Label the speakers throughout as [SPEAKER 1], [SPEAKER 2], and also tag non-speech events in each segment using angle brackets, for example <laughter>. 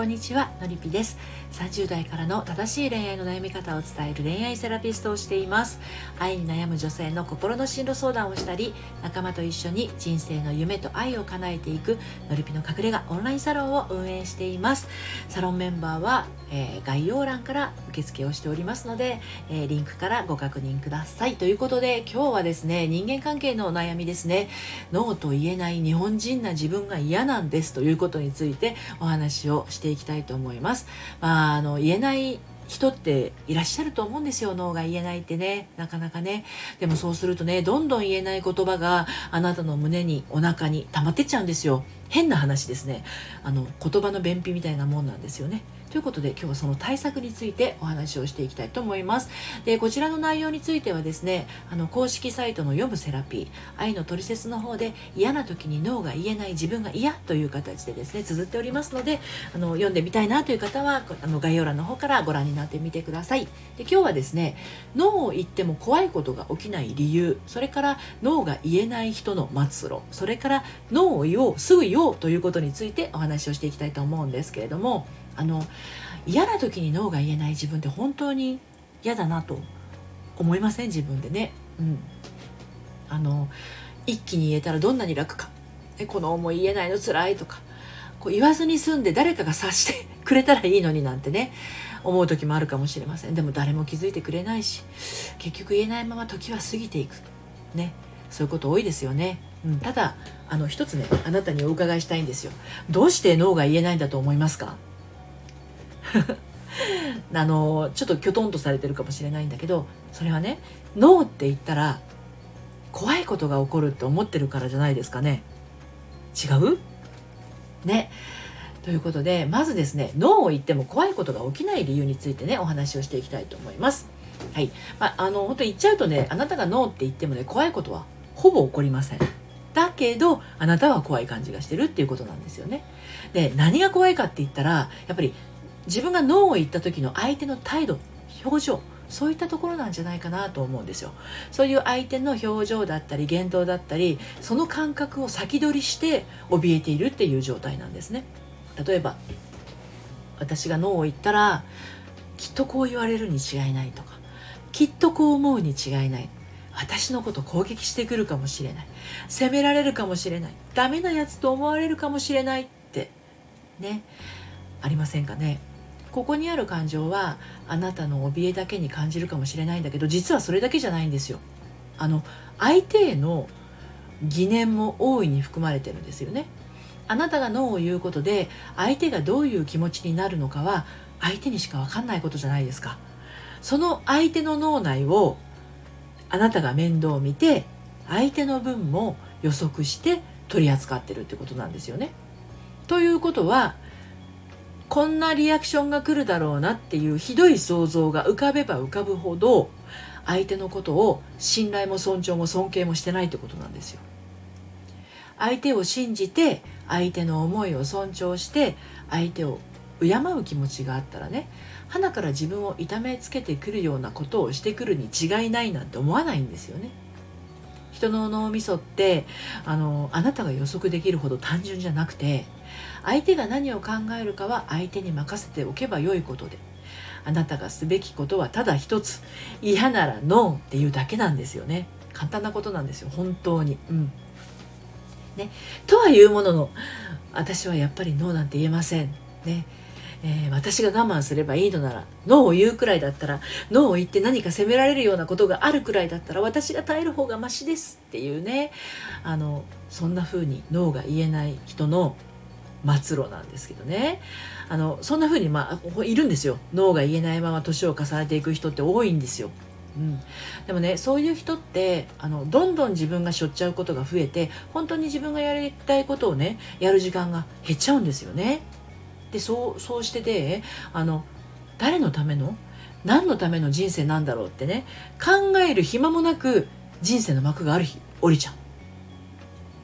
[SPEAKER 1] こんにちはのりぴです。30代からの正しい恋愛の悩み方を伝える恋愛セラピストをしています。愛に悩む女性の心の進路相談をしたり仲間と一緒に人生の夢と愛を叶えていくのりぴの隠れ家オンラインサロンを運営しています。サロンメンバーは、えー、概要欄から受付をしておりますので、えー、リンクからご確認ください。ということで今日はですね人間関係のお悩みですね。ノーと言えない日本人な自分が嫌なんです。ということについてお話をしていきたいと思います。まあ、あの言えない人っていらっしゃると思うんですよ。脳が言えないってね。なかなかね。でもそうするとねどんどん言えない言葉があなたの胸にお腹に溜まってっちゃうんですよ。変な話ですね。あの言葉の便秘みたいなもんなんですよね。ということで今日はその対策についてお話をしていきたいと思います。でこちらの内容についてはですねあの公式サイトの読むセラピー愛のトリセツの方で嫌な時に脳が言えない自分が嫌という形でですね綴っておりますのであの読んでみたいなという方はあの概要欄の方からご覧になってみてください。で今日はですね脳を言っても怖いことが起きない理由それから脳が言えない人の末路それから脳を言おうすぐ言おうということについてお話をしていきたいと思うんですけれどもあの嫌な時にノーが言えない自分って本当に嫌だなと思いません？自分でね。うん、あの一気に言えたらどんなに楽か、ね、この思い言えないの辛いとか。こう言わずに済んで誰かが察して <laughs> くれたらいいのになんてね思う時もあるかもしれません。でも誰も気づいてくれないし結局言えないまま時は過ぎていく。ね。そういうこと多いですよね、うん、ただあの一つねあなたにお伺いしたいんですよ。どうして脳が言えないんだと思いますか？<laughs> あのちょっときょとんとされてるかもしれないんだけどそれはねノーって言ったら怖いことが起こるって思ってるからじゃないですかね。違う？ね。ということでまずですねノーを言っても怖いことが起きない理由についてねお話をしていきたいと思います。はい。まあ、あの本当言っちゃうとねあなたがノーって言ってもね怖いことはほぼ起こりません。だけどあなたは怖い感じがしてるっていうことなんですよね。で何が怖いかって言ったらやっぱり自分がノーを言った時の相手の態度表情そういったところなんじゃないかなと思うんですよ。そういう相手の表情だったり言動だったりその感覚を先取りして怯えているっていう状態なんですね。例えば私がノーを言ったらきっとこう言われるに違いないとかきっとこう思うに違いない。私のこと攻撃してくるかもしれない。責められるかもしれない。ダメなやつと思われるかもしれないってねありませんかね？ここにある感情はあなたの怯えだけに感じるかもしれないんだけど実はそれだけじゃないんですよ。あの相手への疑念も大いに含まれてるんですよね。あなたがノーを言うことで相手がどういう気持ちになるのかは相手にしか分かんないことじゃないですか。その相手の脳内をあなたが面倒を見て相手の分も予測して取り扱ってるってことなんですよね。ということはこんなリアクションが来るだろうなっていうひどい想像が浮かべば浮かぶほど相手のことを信頼も尊重も尊敬もしてないってことなんですよ。相手を信じて相手の思いを尊重して相手を敬う気持ちがあったらね鼻から自分を痛めつけてくるようなことをしてくるに違いないなんて思わないんですよね。人の脳みそってあのあなたが予測できるほど単純じゃなくて相手が何を考えるかは相手に任せておけばよいことで。あなたがすべきことはただ一つ。嫌ならノーっていうだけなんですよね。簡単なことなんですよ。本当に。うん。ね。とはいうものの私はやっぱりノーなんて言えません。ね。えー、私が我慢すればいいのならノーを言うくらいだったらノーを言って何か責められるようなことがあるくらいだったら私が耐える方がマシですっていうね。あのそんな風にノーが言えない人の末路なんですけどねあのそんな風にまあいるんですよ脳が言えないまま年を重ねていく人って多いんですよ。うん、でもねそういう人ってあのどんどん自分がしょっちゃうことが増えて本当に自分がやりたいことをねやる時間が減っちゃうんですよね。でそうそうしててあの誰のための何のための人生なんだろうってね考える暇もなく人生の幕がある日降りちゃう。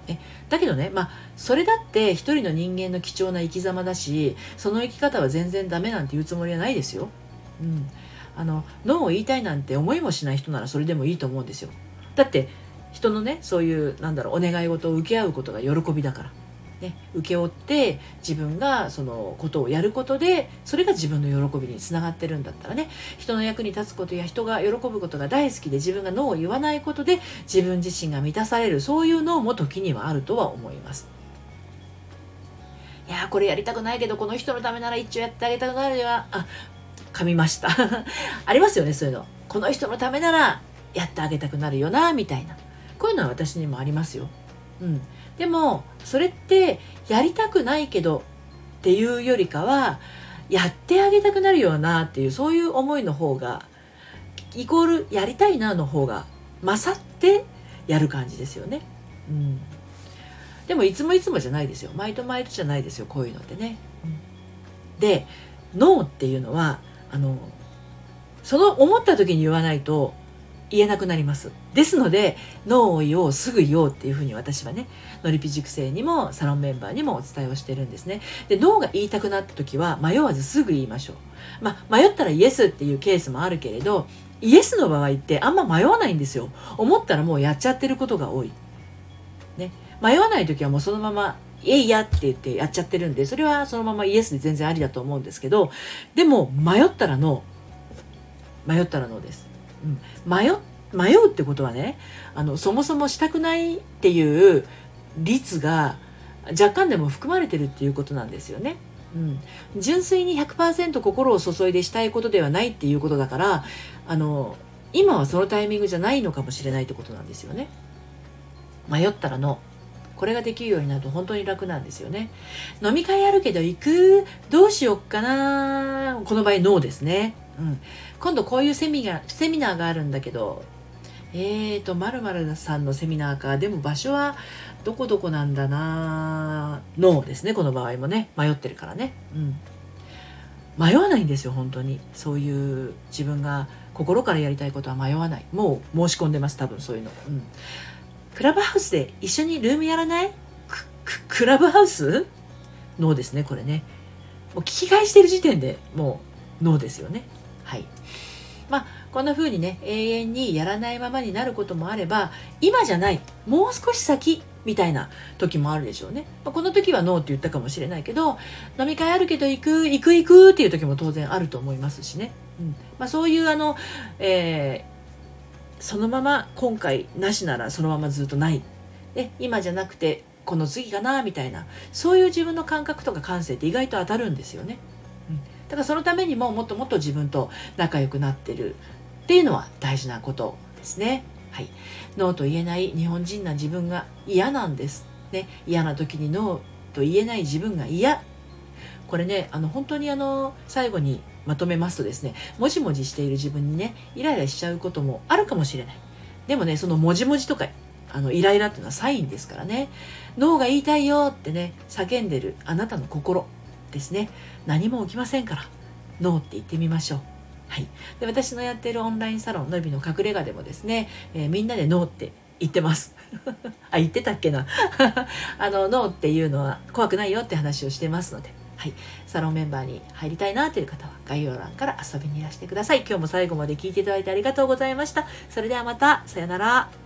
[SPEAKER 1] えだけどねまあそれだって一人の人間の貴重な生き様だしその生き方は全然ダメなんて言うつもりはないですよ。うん、あのノーを言いたいなんて思いもしない人ならそれでもいいと思うんですよ。だって人のねそういうなんだろうお願い事を受け合うことが喜びだから。ね、請け負って自分がそのことをやることでそれが自分の喜びにつながってるんだったらね人の役に立つことや人が喜ぶことが大好きで自分がノーを言わないことで自分自身が満たされるそういう脳も時にはあるとは思います。いやこれやりたくないけどこの人のためなら一応やってあげたくなるにはあ噛みました <laughs> ありますよねそういうのこの人のためならやってあげたくなるよなみたいなこういうのは私にもありますよ。うん、でもそれってやりたくないけどっていうよりかはやってあげたくなるよなっていうそういう思いの方がイコールやりたいなの方が勝ってやる感じですよね。うん、でもいつもいつもじゃないですよ。毎度毎度じゃないですよこういうのってね。うん、でノーっていうのはあのその思った時に言わないと言えなくなります。ですので、ノーを言おう、すぐ言おうっていうふうに私はね、のりぴ塾生にもサロンメンバーにもお伝えをしてるんですね。で、ノーが言いたくなった時は迷わずすぐ言いましょう。まあ、迷ったらイエスっていうケースもあるけれど、イエスの場合ってあんま迷わないんですよ。思ったらもうやっちゃってることが多い。ね。迷わない時はもうそのまま、えいやって言ってやっちゃってるんで、それはそのままイエスで全然ありだと思うんですけど、でも迷ったらノー。迷ったらノーです。うん、迷迷うってことはねあのそもそもしたくないっていう率が若干でも含まれてるっていうことなんですよね。うん、純粋に100%心を注いでしたいことではないっていうことだからあの今はそのタイミングじゃないのかもしれないってことなんですよね。迷ったらのこれができるようになると本当に楽なんですよね。飲み会あるけど行く？どうしよっかな？この場合ノーですね。うん、今度こういうセミがセミナーがあるんだけどえーとまるまるさんのセミナーか。でも場所はどこどこなんだなのですねこの場合もね。迷ってるからね、うん、迷わないんですよ本当に。そういう自分が心からやりたいことは迷わない。もう申し込んでます多分そういうの、うん、クラブハウスで一緒にルームやらない？クラブハウス？ノーですねこれね。もう聞き返してる時点でもうノーですよね。はい。まあこんな風にね永遠にやらないままになることもあれば今じゃないもう少し先みたいな時もあるでしょうね、まあ、この時はノーって言ったかもしれないけど飲み会あるけど行く行く行くっていう時も当然あると思いますしね、うん。まあ、そういうあの、えー、そのまま今回なしならそのままずっとない。で今じゃなくてこの次かなみたいなそういう自分の感覚とか感性って意外と当たるんですよね。だからそのためにももっともっと自分と仲良くなってる。っていうのは大事なことですね。はい。ノーと言えない日本人な自分が嫌なんです。ね。嫌な時にノーと言えない自分が嫌。これね、あの、本当にあの、最後にまとめますとですね、もじもじしている自分にね、イライラしちゃうこともあるかもしれない。でもね、そのもじもじとか、あの、イライラっていうのはサインですからね。脳が言いたいよってね、叫んでるあなたの心。ですね何も起きませんからノーって言ってみましょうはい、で私のやってるオンラインサロンのびの隠れ家でもですね、えー、みんなでノーって言ってます。<laughs> あ言ってたっけな。<laughs> あのノーっていうのは怖くないよって話をしてますので、はい、サロンメンバーに入りたいなという方は概要欄から遊びにいらしてください。今日も最後まで聞いていただいてありがとうございました。それではまた。さよなら。